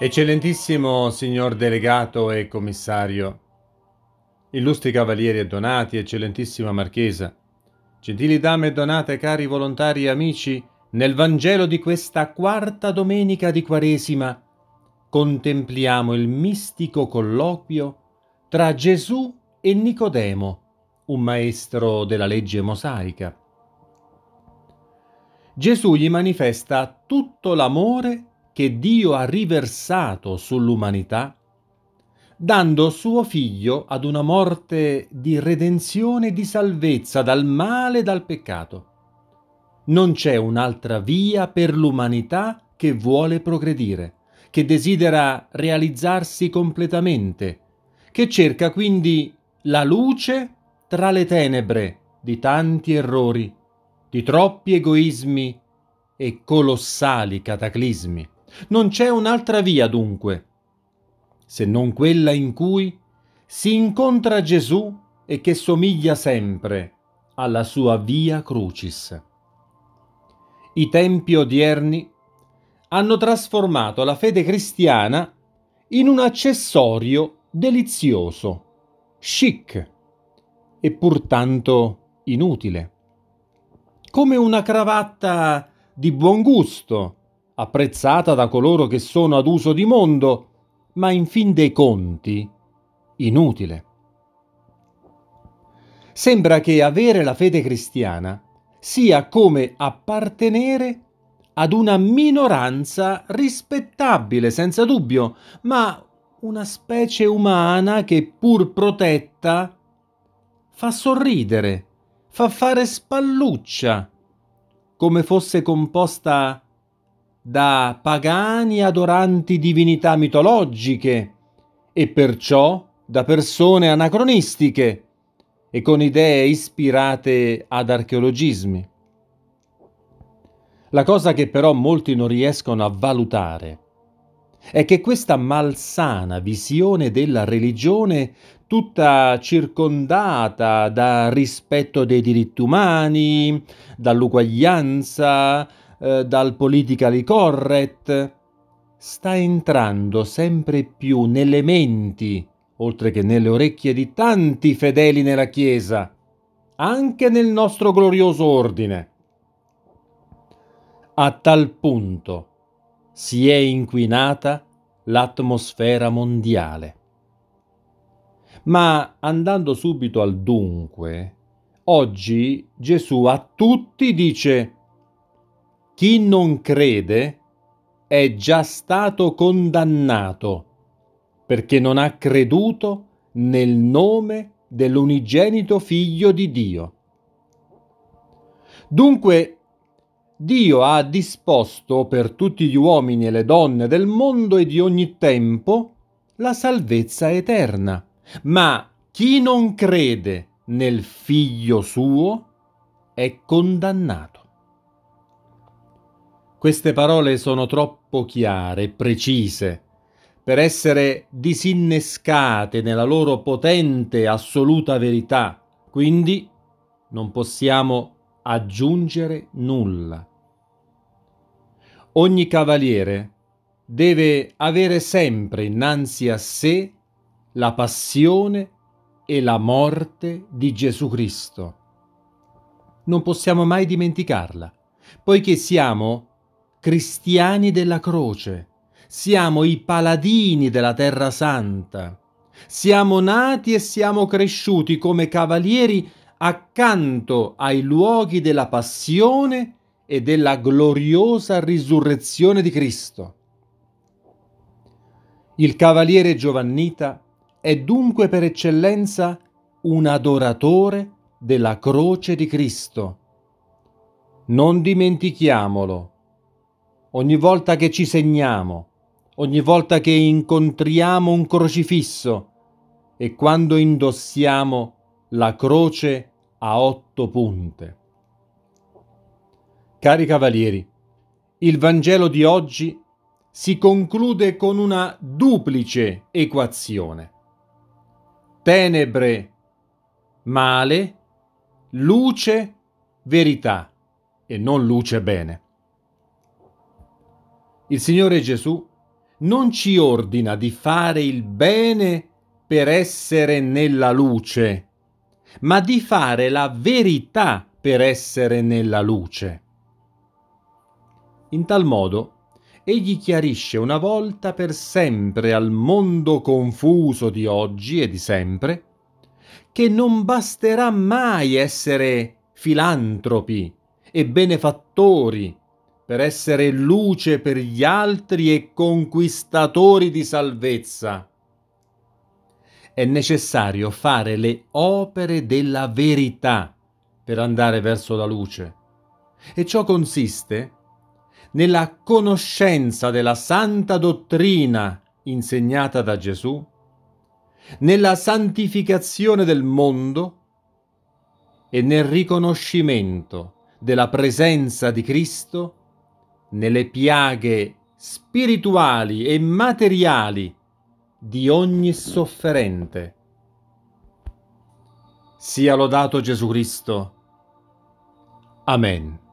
Eccellentissimo signor delegato e commissario, illustri cavalieri e donati, eccellentissima marchesa, gentili dame e donate, cari volontari e amici, nel Vangelo di questa quarta domenica di Quaresima contempliamo il mistico colloquio tra Gesù e Nicodemo, un maestro della legge mosaica. Gesù gli manifesta tutto l'amore che Dio ha riversato sull'umanità, dando suo figlio ad una morte di redenzione e di salvezza dal male e dal peccato. Non c'è un'altra via per l'umanità che vuole progredire, che desidera realizzarsi completamente, che cerca quindi la luce tra le tenebre di tanti errori, di troppi egoismi e colossali cataclismi. Non c'è un'altra via dunque, se non quella in cui si incontra Gesù e che somiglia sempre alla sua via crucis. I tempi odierni hanno trasformato la fede cristiana in un accessorio delizioso, chic e pur tanto inutile, come una cravatta di buon gusto apprezzata da coloro che sono ad uso di mondo, ma in fin dei conti inutile. Sembra che avere la fede cristiana sia come appartenere ad una minoranza rispettabile, senza dubbio, ma una specie umana che pur protetta fa sorridere, fa fare spalluccia, come fosse composta da pagani adoranti divinità mitologiche e perciò da persone anacronistiche e con idee ispirate ad archeologismi. La cosa che però molti non riescono a valutare è che questa malsana visione della religione, tutta circondata da rispetto dei diritti umani, dall'uguaglianza, eh, dal politically correct, sta entrando sempre più nelle menti, oltre che nelle orecchie di tanti fedeli nella Chiesa, anche nel nostro glorioso ordine. A tal punto si è inquinata l'atmosfera mondiale. Ma andando subito al dunque, oggi Gesù a tutti dice chi non crede è già stato condannato perché non ha creduto nel nome dell'unigenito figlio di Dio. Dunque Dio ha disposto per tutti gli uomini e le donne del mondo e di ogni tempo la salvezza eterna. Ma chi non crede nel figlio suo è condannato. Queste parole sono troppo chiare e precise per essere disinnescate nella loro potente assoluta verità, quindi non possiamo aggiungere nulla. Ogni cavaliere deve avere sempre innanzi a sé la passione e la morte di Gesù Cristo. Non possiamo mai dimenticarla, poiché siamo cristiani della croce, siamo i paladini della terra santa, siamo nati e siamo cresciuti come cavalieri accanto ai luoghi della passione e della gloriosa risurrezione di Cristo. Il cavaliere giovannita è dunque per eccellenza un adoratore della croce di Cristo. Non dimentichiamolo ogni volta che ci segniamo, ogni volta che incontriamo un crocifisso e quando indossiamo la croce a otto punte. Cari cavalieri, il Vangelo di oggi si conclude con una duplice equazione. Tenebre, male, luce, verità e non luce bene. Il Signore Gesù non ci ordina di fare il bene per essere nella luce, ma di fare la verità per essere nella luce. In tal modo, egli chiarisce una volta per sempre al mondo confuso di oggi e di sempre che non basterà mai essere filantropi e benefattori per essere luce per gli altri e conquistatori di salvezza. È necessario fare le opere della verità per andare verso la luce. E ciò consiste nella conoscenza della santa dottrina insegnata da Gesù, nella santificazione del mondo e nel riconoscimento della presenza di Cristo nelle piaghe spirituali e materiali di ogni sofferente. Sia lodato Gesù Cristo. Amen.